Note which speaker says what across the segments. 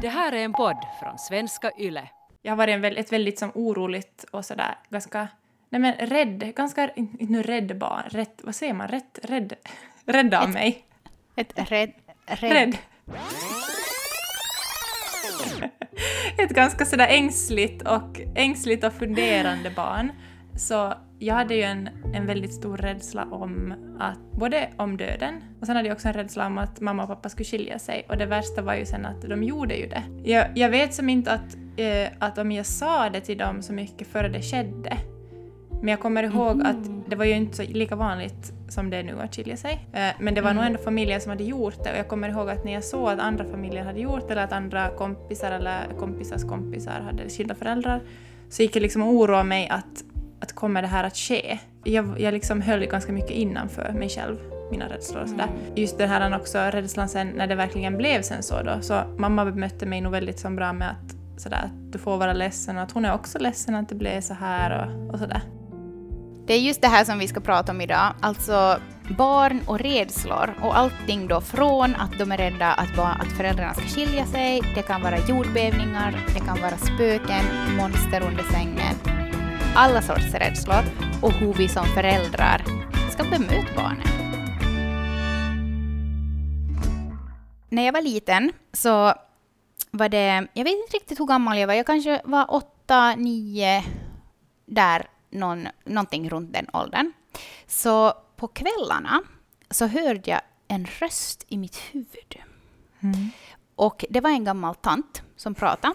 Speaker 1: Det här är en podd från svenska YLE.
Speaker 2: Jag har varit en ett väldigt som oroligt och sådär ganska, nej men rädd, ganska, inte nu rädd barn, rätt, vad säger man, rätt, rädd, rädd av mig.
Speaker 3: Ett rädd... rädd.
Speaker 2: Rädd. Ett ganska sådär ängsligt och, ängsligt och funderande barn. Så jag hade ju en, en väldigt stor rädsla om att, både om döden, och sen hade jag också en rädsla om att mamma och pappa skulle skilja sig. Och det värsta var ju sen att de gjorde ju det. Jag, jag vet som inte att, eh, att om jag sa det till dem så mycket före det skedde. Men jag kommer ihåg att det var ju inte så lika vanligt som det är nu att skilja sig. Eh, Men det var nog ändå familjer som hade gjort det och jag kommer ihåg att när jag såg att andra familjer hade gjort det eller att andra kompisar eller kompisars kompisar hade skilda föräldrar så gick jag liksom och oroade mig att, att kommer det här att ske? Jag, jag liksom höll ganska mycket innanför mig själv, mina rädslor och sådär. Just det här också rädslan sen när det verkligen blev sen så då. Så mamma bemötte mig nog väldigt som bra med att sådär att du får vara ledsen och att hon är också ledsen att det blev så här och, och sådär.
Speaker 3: Det är just det här som vi ska prata om idag, alltså barn och rädslor och allting då från att de är rädda att, ba- att föräldrarna ska skilja sig, det kan vara jordbävningar, det kan vara spöken, monster under sängen, alla sorts rädslor och hur vi som föräldrar ska bemöta barnen. När jag var liten så var det, jag vet inte riktigt hur gammal jag var, jag kanske var åtta, nio, där någon, någonting runt den åldern. Så på kvällarna så hörde jag en röst i mitt huvud. Och det var en gammal tant som pratade.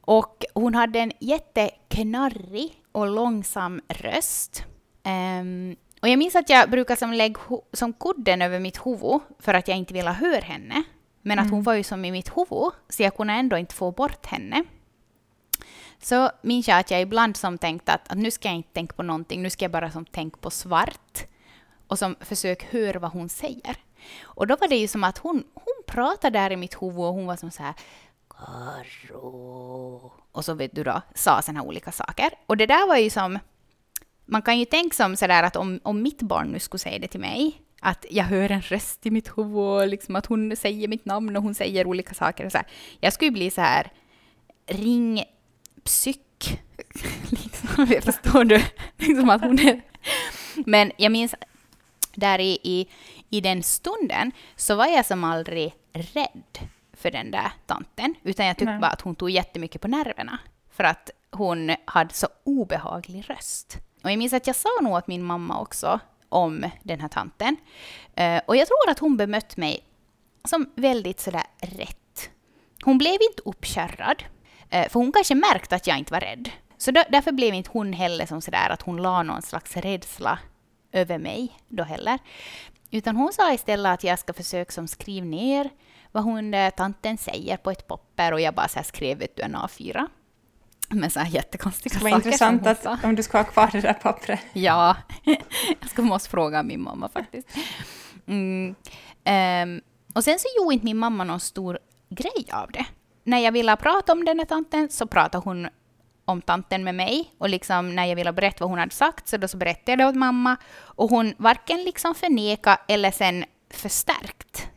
Speaker 3: Och hon hade en jätteknarrig och långsam röst. Ehm, och jag minns att jag brukade som lägga som kudden över mitt huvud för att jag inte ville höra henne. Men att hon var ju som i mitt huvud, så jag kunde ändå inte få bort henne. Så minns jag att jag ibland som tänkte att, att nu ska jag inte tänka på någonting, nu ska jag bara som tänka på svart och som försök höra vad hon säger. Och då var det ju som att hon, hon pratade där i mitt huvud och hon var som så här Karo. Och så vet du då, sa såna här olika saker. Och det där var ju som, man kan ju tänka som sådär att om, om mitt barn nu skulle säga det till mig, att jag hör en röst i mitt huvud liksom att hon säger mitt namn och hon säger olika saker. Och så här. Jag skulle ju bli så här, ring psyk. liksom, förstår du? liksom att hon är... Men jag minns där i, i, i den stunden så var jag som aldrig rädd för den där tanten, utan jag tyckte
Speaker 2: Nej.
Speaker 3: bara att hon tog jättemycket på nerverna för att hon hade så obehaglig röst. Och jag minns att jag sa nog åt min mamma också om den här tanten. Eh, och jag tror att hon bemött mig som väldigt sådär rätt. Hon blev inte uppkärrad, eh, för hon kanske märkte att jag inte var rädd. Så därför blev inte hon heller som sådär att hon la någon slags rädsla över mig då heller. Utan hon sa istället att jag ska försöka som skriva ner vad hon, eh, tanten säger på ett papper och jag bara så här skrev vet du, en A4. Med så här jättekonstiga
Speaker 2: Det var
Speaker 3: saker
Speaker 2: intressant att,
Speaker 3: sa.
Speaker 2: om du ska ha kvar det där pappret.
Speaker 3: Ja, jag ska måste fråga min mamma faktiskt. Mm. ehm, och sen så gjorde inte min mamma någon stor grej av det. När jag ville prata om den här tanten så pratade hon om tanten med mig. Och liksom när jag ville berätta vad hon hade sagt så då så berättade jag det åt mamma. Och hon varken liksom förneka eller sen förstärkt.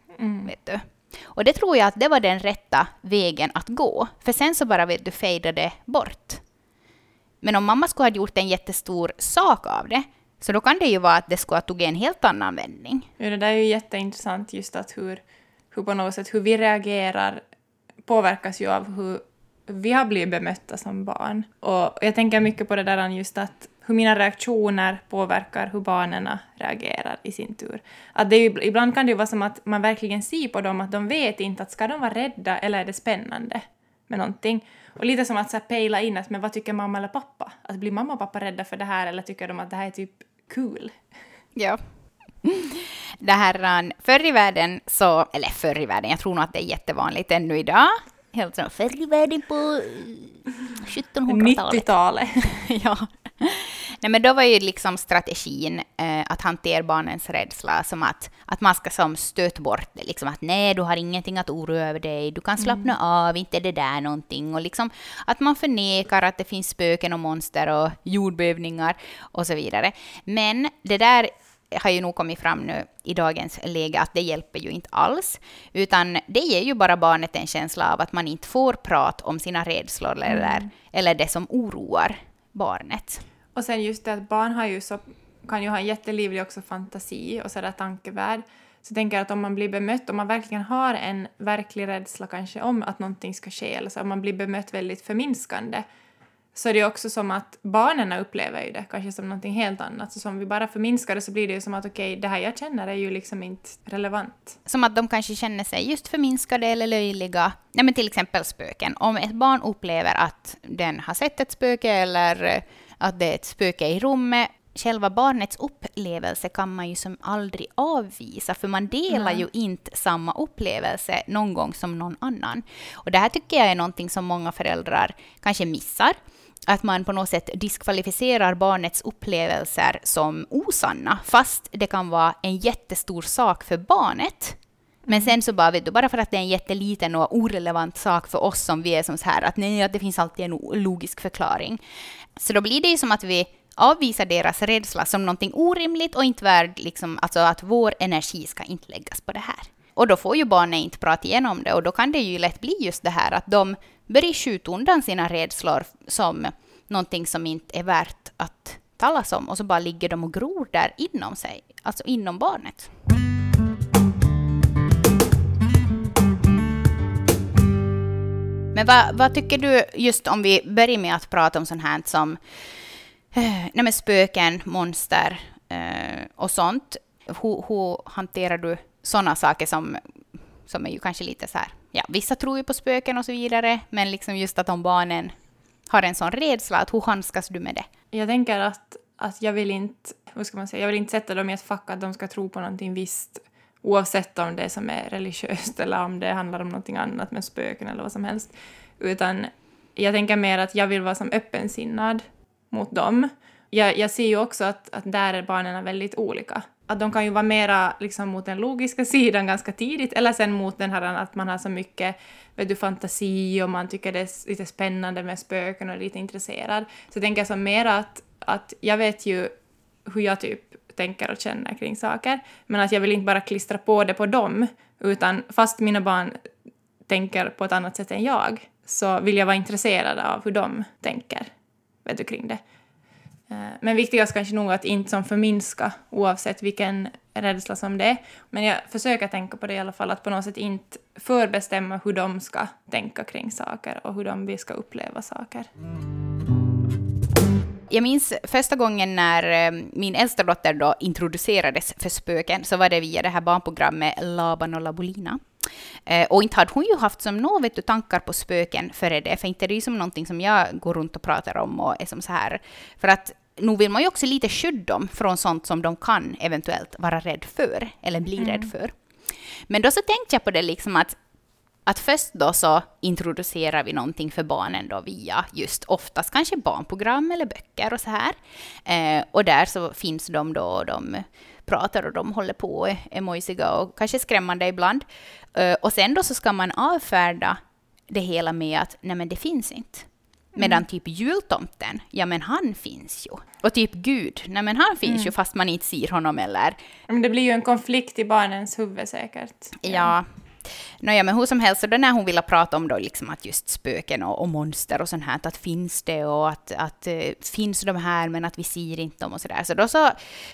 Speaker 3: Vet du. Och det tror jag att det var den rätta vägen att gå. För sen så bara vet du fejdade det bort. Men om mamma skulle ha gjort en jättestor sak av det, så då kan det ju vara att det skulle ha tagit en helt annan vändning.
Speaker 2: Ja, det där är ju jätteintressant just att hur, hur på något sätt hur vi reagerar påverkas ju av hur vi har blivit bemötta som barn. Och jag tänker mycket på det där just att hur mina reaktioner påverkar hur barnen reagerar i sin tur. Att det är ibland kan det ju vara som att man verkligen ser på dem att de vet inte att ska de vara rädda eller är det spännande med någonting. Och lite som att så här, pejla in att men vad tycker mamma eller pappa? Att blir mamma och pappa rädda för det här eller tycker de att det här är typ kul?
Speaker 3: Ja. Det här, uh, förr i världen så, eller förr i världen, jag tror nog att det är jättevanligt ännu idag. Helt så, förr i världen på eh, 1700-talet.
Speaker 2: 90-talet.
Speaker 3: ja. Nej, men då var ju liksom strategin eh, att hantera barnens rädsla som att, att man ska som stöta bort det. Liksom att nej, du har ingenting att oroa över dig, du kan slappna av, inte är det där någonting. Och liksom att man förnekar att det finns spöken och monster och jordbävningar och så vidare. Men det där har ju nog kommit fram nu i dagens läge att det hjälper ju inte alls, utan det ger ju bara barnet en känsla av att man inte får prata om sina rädslor mm. eller, eller det som oroar barnet.
Speaker 2: Och sen just det att barn har ju så, kan ju ha en jättelivlig också fantasi och sådär tankevärld. Så jag tänker att om man blir bemött, om man verkligen har en verklig rädsla kanske om att någonting ska ske, eller så om man blir bemött väldigt förminskande, så är det också som att barnen upplever ju det kanske som någonting helt annat. Så om vi bara förminskar det så blir det ju som att okej, okay, det här jag känner är ju liksom inte relevant.
Speaker 3: Som att de kanske känner sig just förminskade eller löjliga. Nej men till exempel spöken. Om ett barn upplever att den har sett ett spöke eller att det är ett spöke i rummet själva barnets upplevelse kan man ju som aldrig avvisa, för man delar mm. ju inte samma upplevelse någon gång som någon annan. Och det här tycker jag är någonting som många föräldrar kanske missar att man på något sätt diskvalificerar barnets upplevelser som osanna, fast det kan vara en jättestor sak för barnet. Men sen så bara, vet du, bara för att det är en jätteliten och orelevant sak för oss som vi är som så här att nej, att det finns alltid en logisk förklaring. Så då blir det ju som att vi avvisar deras rädsla som någonting orimligt och inte värd, liksom, alltså att vår energi ska inte läggas på det här. Och då får ju barnen inte prata igenom det och då kan det ju lätt bli just det här att de börjar skjuta undan sina rädslor som någonting som inte är värt att talas om och så bara ligger de och gror där inom sig, alltså inom barnet. Men vad, vad, tycker du, just om vi börjar med att prata om sånt här som eh, nej spöken, monster eh, och sånt. Hur, hur hanterar du sådana saker som, som är ju kanske lite så här, ja, vissa tror ju på spöken och så vidare, men liksom just att om barnen har en sån rädsla, att hur handskas du med det?
Speaker 2: Jag tänker att, att jag vill inte, vad ska man säga, jag vill inte sätta dem i ett fack att de ska tro på någonting visst, oavsett om det som är religiöst eller om det handlar om någonting annat med spöken eller vad som helst. Utan jag tänker mer att jag vill vara som öppensinnad mot dem. Jag, jag ser ju också att, att där är barnen väldigt olika att de kan ju vara mera liksom, mot den logiska sidan ganska tidigt, eller sen mot den här att man har så mycket vet du, fantasi och man tycker det är lite spännande med spöken och är lite intresserad. Så jag tänker så mer att, att jag vet ju hur jag typ tänker och känner kring saker, men att jag vill inte bara klistra på det på dem, utan fast mina barn tänker på ett annat sätt än jag, så vill jag vara intresserad av hur de tänker vet du, kring det. Eh, men viktigast kanske nog att inte som förminska oavsett vilken rädsla som det är. Men jag försöker tänka på det i alla fall, att på något sätt inte förbestämma hur de ska tänka kring saker och hur de ska uppleva saker.
Speaker 3: Jag minns första gången när eh, min äldsta dotter då introducerades för spöken, så var det via det här barnprogrammet Laban och Labolina. Eh, och inte hade hon ju haft som något tankar på spöken före det, för inte är det ju som någonting som jag går runt och pratar om och är som så här. För att nu vill man ju också lite skydda dem från sånt som de kan eventuellt vara rädd för, eller bli mm. rädd för. Men då så tänkte jag på det liksom att att först då så introducerar vi någonting för barnen då via just oftast kanske barnprogram eller böcker och så här. Eh, och där så finns de då och de pratar och de håller på och är mojsiga och kanske skrämmande ibland. Uh, och sen då så ska man avfärda det hela med att nej men det finns inte. Medan mm. typ jultomten, ja men han finns ju. Och typ Gud, nej men han finns mm. ju fast man inte ser honom eller...
Speaker 2: Men det blir ju en konflikt i barnens huvud säkert.
Speaker 3: Ja, Nåja, men hur som helst, så då när hon ville prata om då liksom att just spöken och, och monster och sånt här, att finns det och att, att uh, finns de här men att vi ser inte dem och sådär. Så då så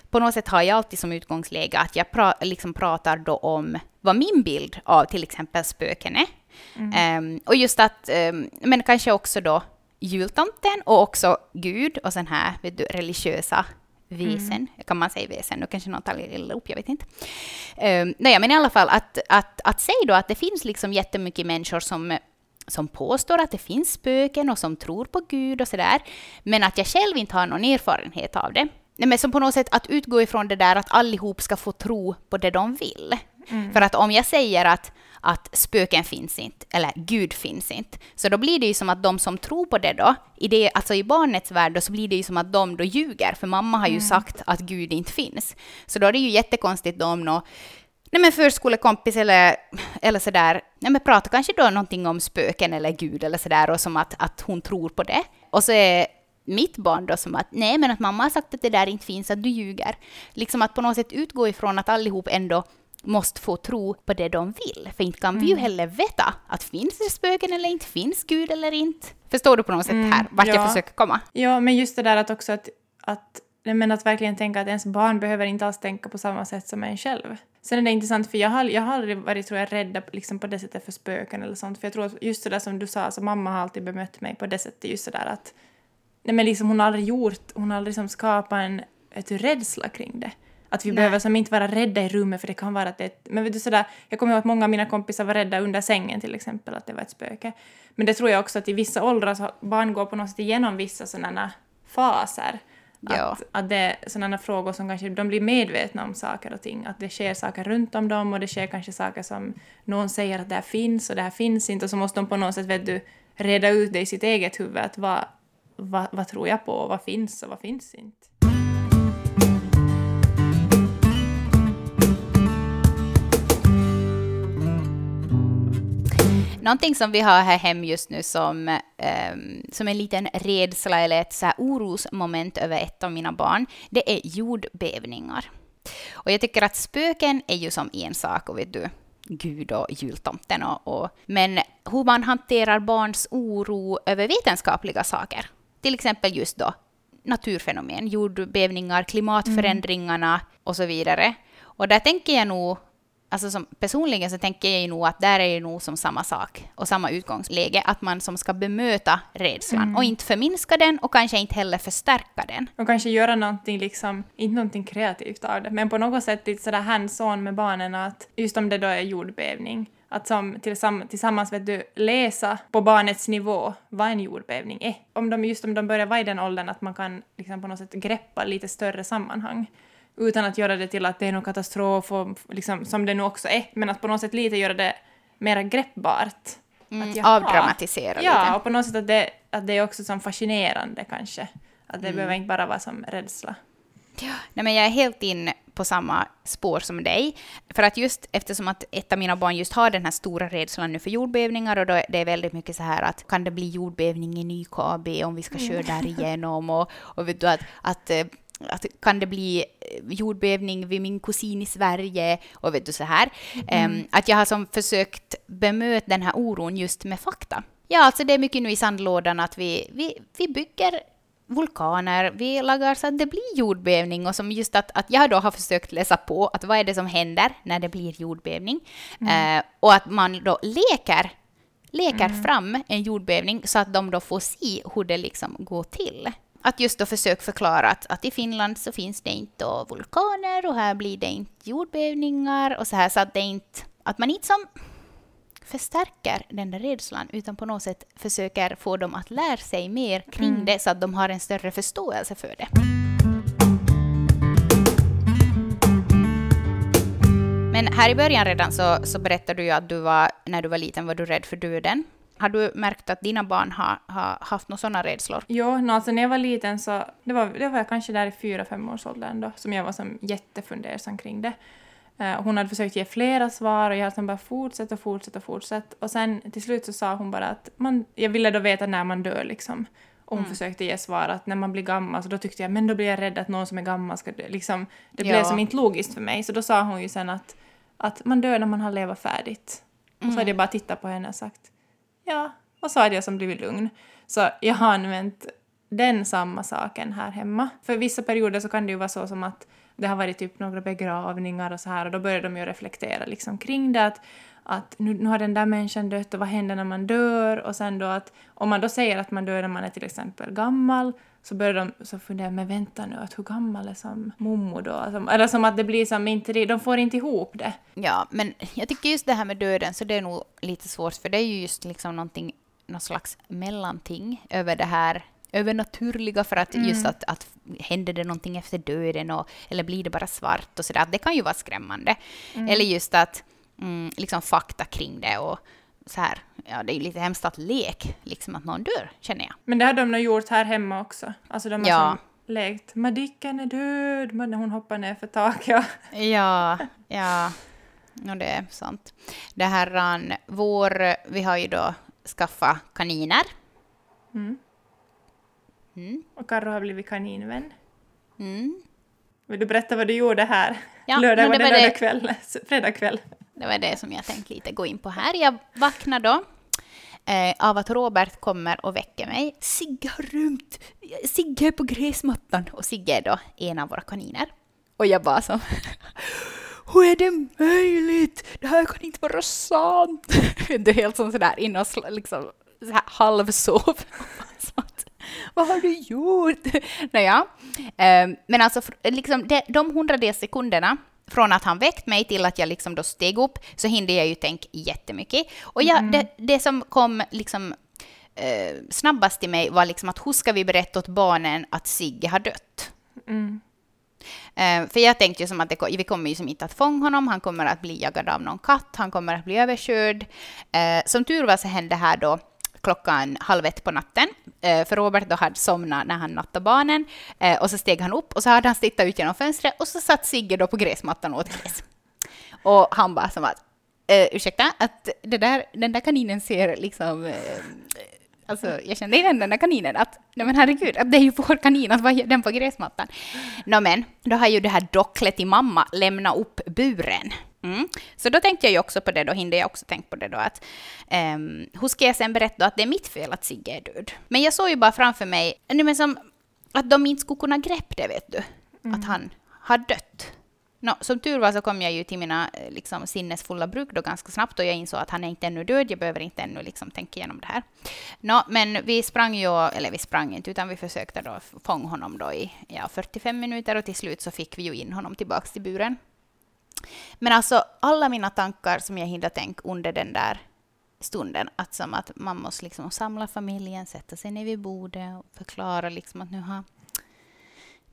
Speaker 3: på något sätt har jag alltid som utgångsläge att jag pra, liksom pratar då om vad min bild av till exempel spöken är. Mm. Um, och just att, um, men kanske också då jultomten och också Gud och sen här vet du, religiösa Väsen, mm. kan man säga väsen? Nu kanske någon tar illa upp, jag vet inte. Um, nej, men i alla fall att, att, att säga då att det finns liksom jättemycket människor som som påstår att det finns spöken och som tror på Gud och sådär, men att jag själv inte har någon erfarenhet av det. Nej, men som på något sätt att utgå ifrån det där att allihop ska få tro på det de vill. Mm. För att om jag säger att att spöken finns inte, eller Gud finns inte. Så då blir det ju som att de som tror på det då, i, det, alltså i barnets värld, då, så blir det ju som att de då ljuger, för mamma har ju mm. sagt att Gud inte finns. Så då är det ju jättekonstigt då om nå nej men förskolekompis eller, eller sådär, nej men pratar kanske då någonting om spöken eller Gud eller sådär och som att, att hon tror på det. Och så är mitt barn då som att nej men att mamma har sagt att det där inte finns, att du ljuger. Liksom att på något sätt utgå ifrån att allihop ändå måste få tro på det de vill. För inte kan vi ju heller veta att finns det spöken eller inte, finns Gud eller inte. Förstår du på något sätt här vart
Speaker 2: ja.
Speaker 3: jag försöker komma?
Speaker 2: Ja, men just det där att också att, att, men att verkligen tänka att ens barn behöver inte alls tänka på samma sätt som en själv. Sen är det intressant för jag har, jag har aldrig varit tror jag, rädd liksom på det sättet för spöken eller sånt. För jag tror att just det där som du sa, alltså mamma har alltid bemött mig på det sättet, just det där att nej men liksom hon har aldrig gjort, hon har aldrig liksom skapat en ett rädsla kring det. Att vi
Speaker 3: Nej.
Speaker 2: behöver som inte vara rädda i rummet för det kan vara att det är ett, men vet du sådär, jag kommer ihåg att många av mina kompisar var rädda under sängen till exempel att det var ett spöke. Men det tror jag också att i vissa åldrar så barn går på något sätt igenom vissa sådana faser.
Speaker 3: Ja.
Speaker 2: Att, att det är sådana frågor som kanske de blir medvetna om saker och ting. Att det sker saker runt om dem och det sker kanske saker som någon säger att det här finns och det här finns inte och så måste de på något sätt vet du, reda ut det i sitt eget huvud. Att vad, vad, vad tror jag på och vad finns och vad finns inte.
Speaker 3: Någonting som vi har här hem just nu som, ehm, som en liten rädsla eller ett så här orosmoment över ett av mina barn, det är jordbävningar. Och jag tycker att spöken är ju som en sak, och vet du, Gud och jultomten och, och... Men hur man hanterar barns oro över vetenskapliga saker, till exempel just då naturfenomen, jordbävningar, klimatförändringarna och så vidare. Och där tänker jag nog Alltså som, personligen så tänker jag ju nog att där är det nog som samma sak och samma utgångsläge, att man som ska bemöta rädslan och inte förminska den och kanske inte heller förstärka den.
Speaker 2: Och kanske göra någonting, liksom, inte någonting kreativt av det, men på något sätt lite sådär hands-on med barnen att just om det då är jordbävning, att som tillsamm tillsammans vet du, läsa på barnets nivå vad en jordbävning är. Om de, just om de börjar vara i den åldern att man kan liksom på något sätt greppa lite större sammanhang utan att göra det till att det är någon katastrof och liksom, som det nu också är, men att på något sätt lite göra det mer greppbart.
Speaker 3: Mm,
Speaker 2: jaha.
Speaker 3: avdramatisera
Speaker 2: Ja,
Speaker 3: lite.
Speaker 2: och på något sätt att det, att det är också som fascinerande kanske. Att det
Speaker 3: Mm.
Speaker 2: behöver inte bara vara som rädsla.
Speaker 3: Nej, men jag är helt in på samma spår som dig. För att just eftersom att ett av mina barn just har den här stora rädslan nu för jordbävningar och då det är väldigt mycket så här att kan det bli jordbävning i Nykabe om vi ska köra där igenom och, och vet du att, att eh, att kan det bli eh, jordbävning vid min kusin i Sverige och vet du så här. Em, att jag har som försökt bemöta den här oron just med fakta. Ja, alltså det är mycket nu i sandlådan att vi, vi, vi bygger vulkaner, vi lagar så att det blir jordbävning och som just att, att jag då har försökt läsa på att vad är det som händer när det blir jordbävning eh, och att man då leker leker fram en jordbävning så att de då får se hur det liksom går till. Att just då försöka förklara att, att i Finland så finns det inte vulkaner och här blir det inte jordbävningar och så här så att det inte, att man inte som förstärker den där rädslan utan på något sätt försöker få dem att lära sig mer kring det så att de har en större förståelse för det. Men här i början redan så, så berättade du ju att du var, när du var liten var du rädd för döden. Har du märkt att dina barn har, har haft några sådana rädslor?
Speaker 2: Jo, no, alltså när jag var liten så, det var, det var jag kanske där i fyra, fem års åldern då, som jag var som jättefundersam kring det. Eh, hon hade försökt ge flera svar och jag hade bara fortsätt och fortsätt och fortsätt. Och sen till slut så sa hon bara att man, jag ville då veta när man dör liksom. Och hon försökte ge svar att när man blir gammal så då tyckte jag men då blir jag rädd att någon som är gammal ska dö. Liksom, det blev
Speaker 3: Ja.
Speaker 2: som inte logiskt för mig. Så då sa hon ju sen att, att man dör när man har levat färdigt. Och så hade jag bara tittat på henne och sagt ja. Och så hade jag som blivit lugn. Så jag har använt den samma saken här hemma. För vissa perioder så kan det ju vara så som att det har varit typ några begravningar och så här och då börjar de ju reflektera liksom kring det att, att nu, nu har den där människan dött och vad händer när man dör och sen då att om man då säger att man dör när man är till exempel gammal så börjar de så fundera, men vänta nu, att hur gammal är som mommo då? Alltså, eller som att det blir som inte, de får inte ihop det.
Speaker 3: Ja, men jag tycker just det här med döden, så det är nog lite svårt, för det är ju just liksom någonting, någon slags mellanting över det här övernaturliga, för att just att, att händer det någonting efter döden, och, eller blir det bara svart och sådär, det kan ju vara skrämmande. Eller just att mm, liksom fakta kring det och så här, ja det är ju lite hemskt att lek, liksom att någon dör, känner jag.
Speaker 2: Men det har de nog gjort här hemma också. Alltså de har
Speaker 3: Ja.
Speaker 2: som lekt Madicken är död när hon hoppar ner för taket.
Speaker 3: Ja, ja. No, det är sant. Det här, um, vår, vi har ju då skaffat kaniner.
Speaker 2: Mm.
Speaker 3: Mm.
Speaker 2: Och Karro har blivit kaninvän.
Speaker 3: Mm.
Speaker 2: Vill du berätta vad du gjorde här?
Speaker 3: Ja,
Speaker 2: lördag var
Speaker 3: det
Speaker 2: det
Speaker 3: det.
Speaker 2: kväll, fredag kväll.
Speaker 3: Det var det som jag tänkte lite gå in på här. Jag vaknar då eh, av att Robert kommer och väcker mig. Sigge har rymt! Sigge är på gräsmattan! Och Sigge är då en av våra kaniner. Och jag bara så... Hur är det möjligt? Det här kan inte vara sant! Du är helt som sådär inne och sl- liksom så här halvsov. Vad har du gjort? Nåja, ehm, men alltså liksom de, de hundradels sekunderna från att han väckt mig till att jag liksom då steg upp så hinner jag ju tänka jättemycket. Och jag, det, det som kom liksom eh, snabbast till mig var liksom att hur ska vi berätta åt barnen att Sigge har dött?
Speaker 2: Mm.
Speaker 3: Eh, för jag tänkte ju som att det, vi kommer ju som inte att fånga honom, han kommer att bli jagad av någon katt, han kommer att bli överkörd. Eh, som tur var så hände det här då klockan halv ett på natten, eh, för Robert då hade somnat när han nattade barnen, eh, och så steg han upp och så hade han tittat ut genom fönstret och så satt Sigge då på gräsmattan och åt gräs. Och han bara som att, eh, ursäkta, att det där, den där kaninen ser liksom Alltså, jag kände igen den där kaninen, att nej men herregud, att det är ju vår kanin, att vad gör den på gräsmattan? Nå men, då har ju det här docklet i mamma lämnat upp buren. Mm. Så då tänkte jag ju också på det, då hinner jag också tänka på det då att um, hur ska jag sen berätta att det är mitt fel att Sigge är död? Men jag såg ju bara framför mig, nej men som att de inte skulle kunna greppa det vet du, att han har dött. Nå, som tur var så kom jag ju till mina eh, liksom, sinnesfulla bruk då ganska snabbt och jag insåg att han är inte ännu död, jag behöver inte ännu liksom, tänka igenom det här. Nå, men vi sprang ju, eller vi sprang inte, utan vi försökte då fånga honom då i ja, 45 minuter och till slut så fick vi ju in honom tillbaks till buren. Men alltså alla mina tankar som jag hinner tänka under den där stunden, att som att man måste liksom samla familjen, sätta sig ner vid bordet och förklara liksom att nu har,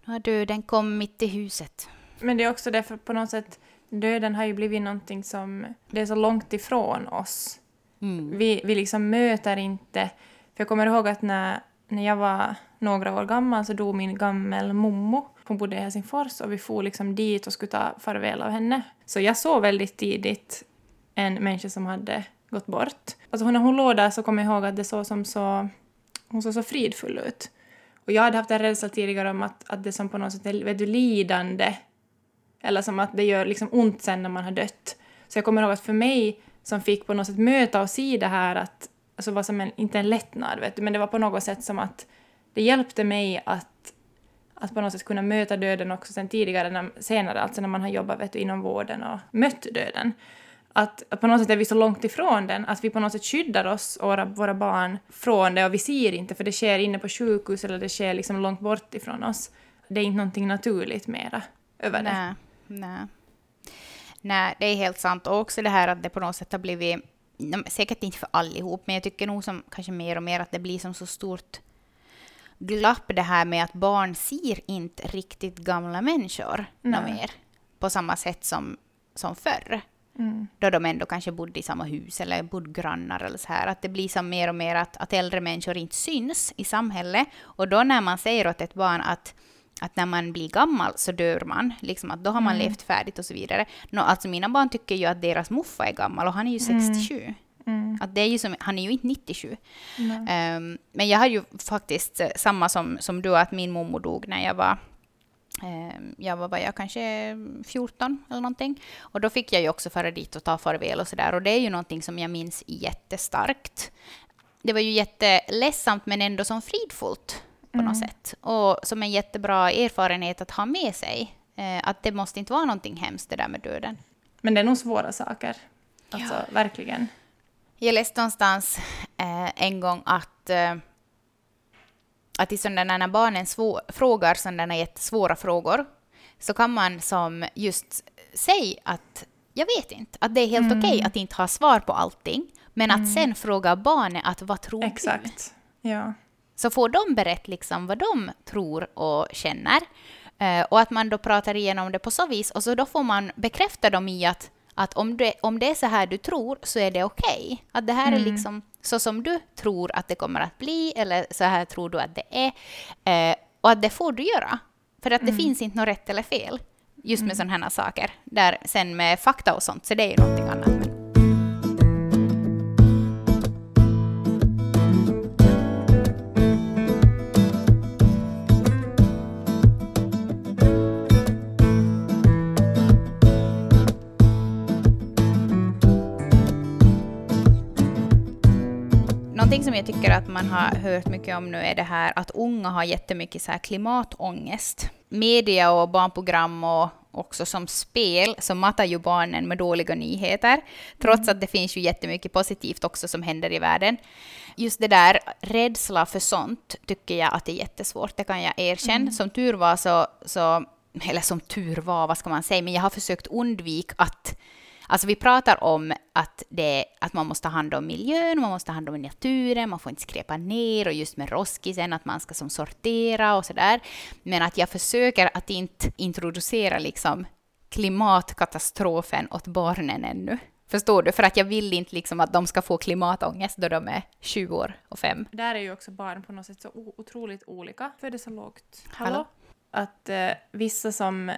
Speaker 3: nu har döden kommit till huset.
Speaker 2: Men det är också därför på något sätt, döden har ju blivit någonting som, det är så långt ifrån oss.
Speaker 3: Mm.
Speaker 2: Vi, vi liksom möter inte, för jag kommer ihåg att när, när jag var några år gammal så dog min gammel mommo. Hon bodde i Helsingfors och vi for liksom dit och skulle ta farväl av henne. Så jag såg väldigt tidigt en människa som hade gått bort. Alltså när hon låg där så kommer jag ihåg att det såg som så, hon såg så fridfull ut. Och jag hade haft en rädsla tidigare om att, att det som på något sätt är vet du, lidande eller som att det gör liksom ont sen när man har dött. Så jag kommer ihåg att för mig som fick på något sätt möta och se det här att, alltså var som en, inte en lättnad vet du, men det var på något sätt som att det hjälpte mig att, att på något sätt kunna möta döden också sen tidigare, när, senare, alltså när man har jobbat vet du, inom vården och mött döden. Att, att på något sätt är vi så långt ifrån den, att vi på något sätt skyddar oss och våra, våra barn från det och vi ser inte för det sker inne på sjukhus eller det sker liksom långt bort ifrån oss. Det är inte någonting naturligt mera över det.
Speaker 3: Nej, nej. Nej, det är helt sant. Och också det här att det på något sätt har blivit, säkert inte för allihop, men jag tycker nog som kanske mer och mer att det blir som så stort glapp det här med att barn ser inte riktigt gamla människor mer på samma sätt som, som förr.
Speaker 2: Mm.
Speaker 3: Då de ändå kanske bodde i samma hus eller bodde grannar eller så här. Att det blir som mer och mer att, att äldre människor inte syns i samhället. Och då när man säger åt ett barn att att när man blir gammal så dör man, liksom att då har man
Speaker 2: Mm.
Speaker 3: levt färdigt och så vidare. Nå, alltså mina barn tycker ju att deras muffa är gammal och han är ju 67.
Speaker 2: Mm.
Speaker 3: Att det är ju som, han är ju inte 97.
Speaker 2: Nej.
Speaker 3: Ehm, men jag har ju faktiskt eh, samma som, som du, att min mormor dog när jag var ehm, jag var, var jag kanske 14 eller någonting. Och då fick jag ju också fara dit och ta farväl och sådär. Och det är ju någonting som jag minns jättestarkt. Det var ju jätteledsamt men ändå som fridfullt på något sätt. Och som en jättebra erfarenhet att ha med sig. Eh, att det måste inte vara någonting hemskt det där med döden.
Speaker 2: Men det är nog svåra saker. Alltså, verkligen.
Speaker 3: Jag läste någonstans eh, en gång att, eh, att i sådana när barnen svå- frågar sådana jättesvåra frågor så kan man som just säga att jag vet inte, att det är helt okej att inte ha svar på allting, men att sen fråga barnet att vad tror du?
Speaker 2: Exakt. Ja.
Speaker 3: Så får de berätta liksom vad de tror och känner. Eh, och att man då pratar igenom det på så vis. Och så då får man bekräfta dem i att, att om, det, om det är så här du tror så är det okej. Att det här är liksom så som du tror att det kommer att bli eller så här tror du att det är. Eh, och att det får du göra. För att det finns inte något rätt eller fel. Just med sådana här saker. Där sen med fakta och sånt, så det är ju någonting annat. Någonting som jag tycker att man har hört mycket om nu är det här att unga har jättemycket så här klimatångest. Media och barnprogram och också som spel så matar ju barnen med dåliga nyheter, trots att det finns ju jättemycket positivt också som händer i världen. Just det där rädsla för sånt tycker jag att det är jättesvårt, det kan jag erkänna. Mm. Som tur var så, så, eller som tur var, vad ska man säga, men jag har försökt undvika att Alltså vi pratar om att, det, att man måste ta hand om miljön, man måste ta hand om naturen, man får inte skräpa ner och just med roskisen att man ska som sortera och sådär. Men att jag försöker att inte introducera liksom klimatkatastrofen åt barnen ännu. Förstår du? För att jag vill inte liksom att de ska få klimatångest då de är 20 år och 5.
Speaker 2: Där är ju också barn på något sätt så otroligt olika. För det är så lågt. Hallå? Hallå? Att eh, vissa som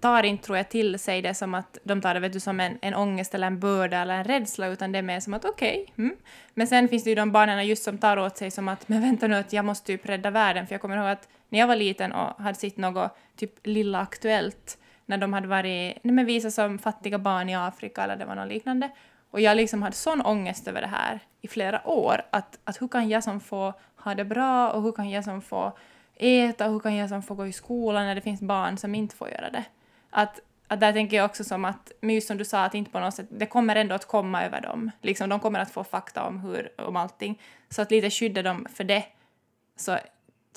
Speaker 2: tar inte, tror jag, till sig det som att de tar det vet du, som en, en ångest eller en börda eller en rädsla, utan det är mer som att okej. Okay, mm. Men sen finns det ju de barnen just som tar åt sig som att men vänta nu, att jag måste typ rädda världen, för jag kommer ihåg att när jag var liten och hade sett något typ Lilla Aktuellt, när de hade varit, nej men visat som fattiga barn i Afrika eller det var något liknande, och jag liksom hade sån ångest över det här i flera år, att, att hur kan jag som få ha det bra och hur kan jag som få äta och hur kan jag som få gå i skolan när det finns barn som inte får göra det. Att, att där tänker jag också som att, just som du sa, att inte på något sätt, det kommer ändå att komma över dem. Liksom, de kommer att få fakta om, hur, om allting. Så att lite skydda dem för det, så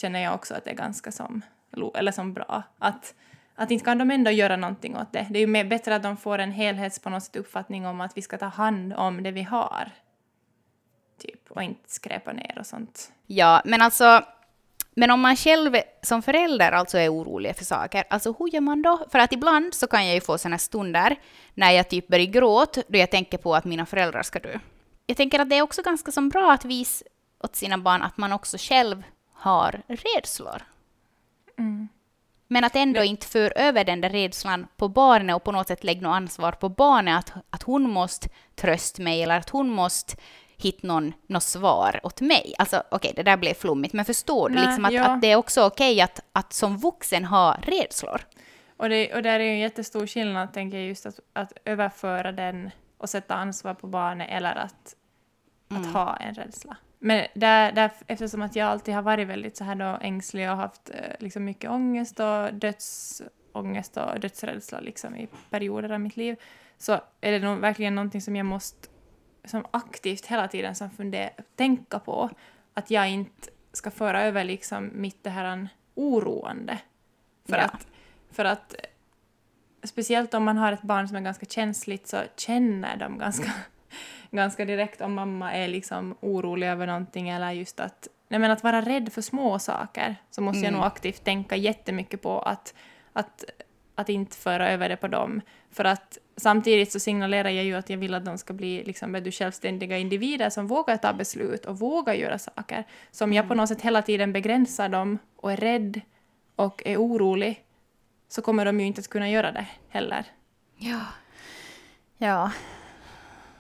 Speaker 2: känner jag också att det är ganska som, eller som bra. Att, att inte kan de ändå göra någonting åt det. Det är ju mer, bättre att de får en helhets på något sätt uppfattning om att vi ska ta hand om det vi har. Typ, och inte skräpa ner och sånt.
Speaker 3: Ja, men alltså men om man själv som förälder alltså är orolig för saker, alltså hur gör man då? För att ibland så kan jag ju få såna stunder när jag typ börjar gråta då jag tänker på att mina föräldrar ska dö. Jag tänker att det är också ganska som bra att visa åt sina barn att man också själv har rädslor. Mm. Men att ändå inte för över den där rädslan på barnet och på något sätt lägga något ansvar på barnet att, att hon måste trösta mig eller att hon måste hitta någon, något svar åt mig. Alltså okej, okay, det där blev flummigt, men förstår du liksom att, ja. att, det är också okej okay att, att som vuxen ha rädslor?
Speaker 2: Och, det, och där är ju en jättestor skillnad, tänker jag, just att, att överföra den och sätta ansvar på barnet eller att, mm. att ha en rädsla. Men där, där, eftersom att jag alltid har varit väldigt så här då ängslig och haft eh, liksom mycket ångest och dödsångest och dödsrädsla liksom i perioder av mitt liv, så är det nog verkligen någonting som jag måste som aktivt hela tiden som funder, tänka på att jag inte ska föra över liksom mitt det här oroande. För, ja. att, för att speciellt om man har ett barn som är ganska känsligt så känner de ganska, ganska direkt om mamma är liksom orolig över någonting eller just att, nej men att vara rädd för små saker så måste mm. jag nog aktivt tänka jättemycket på att, att, att inte föra över det på dem. För att samtidigt så signalerar jag ju att jag vill att de ska bli liksom, du, självständiga individer som vågar ta beslut och vågar göra saker. Så om jag på mm. något sätt hela tiden begränsar dem och är rädd och är orolig så kommer de ju inte att kunna göra det heller.
Speaker 3: Ja. Ja,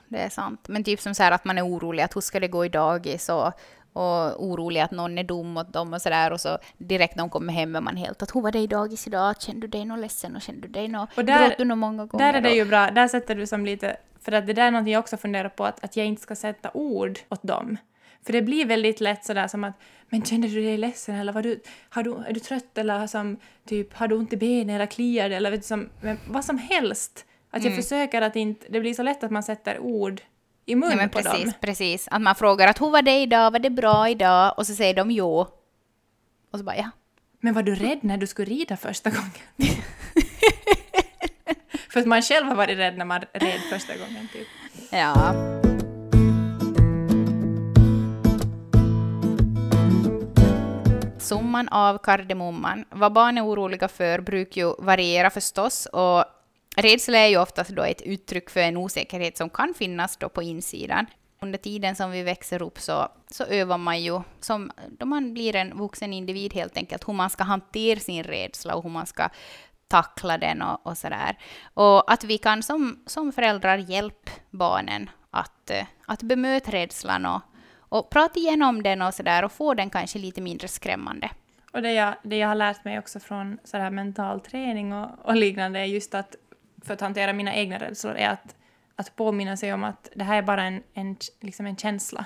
Speaker 3: det är sant. Men typ som så här att man är orolig att hur ska det gå i dagis och och orolig att någon är dum mot dem och sådär och så direkt när de kommer hem är man helt att hur var det i dagis idag? Kände du dig någon ledsen och kände du dig någon, och där, gråt du någon många gånger?
Speaker 2: Där är det ju bra, där sätter du som lite, för att det där är någonting jag också funderar på att, att jag inte ska sätta ord åt dem. För det blir väldigt lätt sådär som att men kände du dig ledsen eller var du, har du, är du trött eller som, typ, har du ont i benen eller kliar eller vet du, som, vad som helst. Att jag mm. försöker att inte, det blir så lätt att man sätter ord i mun ja, på
Speaker 3: precis,
Speaker 2: dem.
Speaker 3: Precis, att man frågar att hur var det idag, var det bra idag? Och så säger de jo. Och så bara ja.
Speaker 2: Men var du rädd när du skulle rida första gången? För att man själv har varit rädd när man red första gången. Typ.
Speaker 3: Ja. Summan av kardemumman. Vad barn är oroliga för brukar ju variera förstås och Rädsla är ju oftast då ett uttryck för en osäkerhet som kan finnas då på insidan. Under tiden som vi växer upp så, så övar man ju, som då man blir en vuxen individ helt enkelt, hur man ska hantera sin rädsla och hur man ska tackla den och, och sådär. Och att vi kan som, som föräldrar hjälpa barnen att, eh, att bemöta rädslan och, och prata igenom den och sådär och få den kanske lite mindre skrämmande.
Speaker 2: Och det jag, det jag har lärt mig också från sådär mental träning och, och liknande är just att för att hantera mina egna rädslor är att, att påminna sig om att det här är bara en, en, liksom en känsla.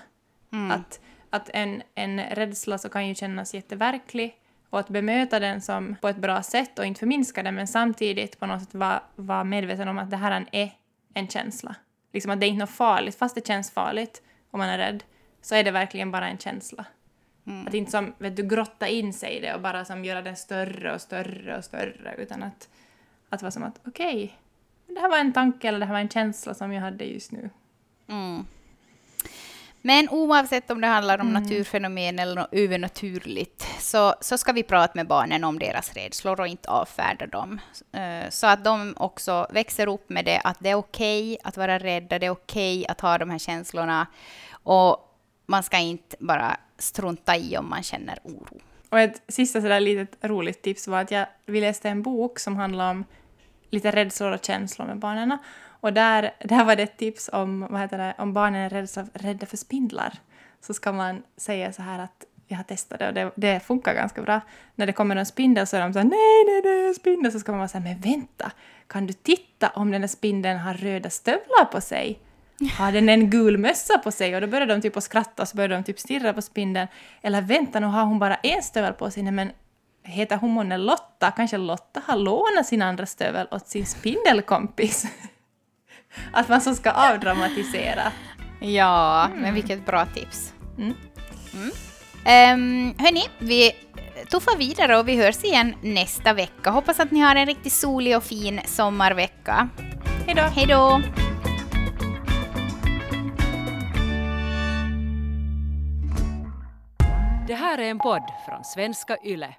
Speaker 2: Att, att en, en rädsla så kan ju kännas jätteverklig och att bemöta den som på ett bra sätt och inte förminska den men samtidigt på något sätt vara var medveten om att det här är en känsla. Liksom att det är inte något farligt, fast det känns farligt om man är rädd så är det verkligen bara en känsla. Att inte som, vet du, grotta in sig i det och bara som göra den större och större och större utan att, att vara som att okej, det här var en tanke eller det här var en känsla som jag hade just nu.
Speaker 3: Mm. Men oavsett om det handlar om naturfenomen eller något övernaturligt så, så ska vi prata med barnen om deras rädslor och inte avfärda dem. Eh, Så att de också växer upp med det, att det är okej att vara rädda, det är okej att ha de här känslorna och man ska inte bara strunta i om man känner oro.
Speaker 2: Och ett sista sådär litet roligt tips var att jag, vi läste en bok som handlar om lite rädslor och känslor med barnen. Och där, där var det ett tips om, vad heter det, om barnen är rädda, rädda för spindlar. Så ska man säga så här att jag har testat det och det, det funkar ganska bra. När det kommer en spindel så är de så här, nej, nej, nej, en spindel. Så ska man vara så här, men vänta, kan du titta om den här spindeln har röda stövlar på sig? Har den en gul mössa på sig? Och då börjar de typ att skratta och så börjar de typ stirra på spindeln. Eller vänta, nu har hon bara en stövel på sig. Nej, men heter hon månne Lotta? Kanske Lotta har lånat sin andra stövel åt sin spindelkompis? Att man så ska avdramatisera.
Speaker 3: Ja, men vilket bra tips.
Speaker 2: Mm.
Speaker 3: Um, hörni, vi tuffar vidare och vi hörs igen nästa vecka. Hoppas att ni har en riktigt solig och fin sommarvecka.
Speaker 2: Hej då!
Speaker 3: Hej då!
Speaker 1: Det här är en podd från svenska YLE.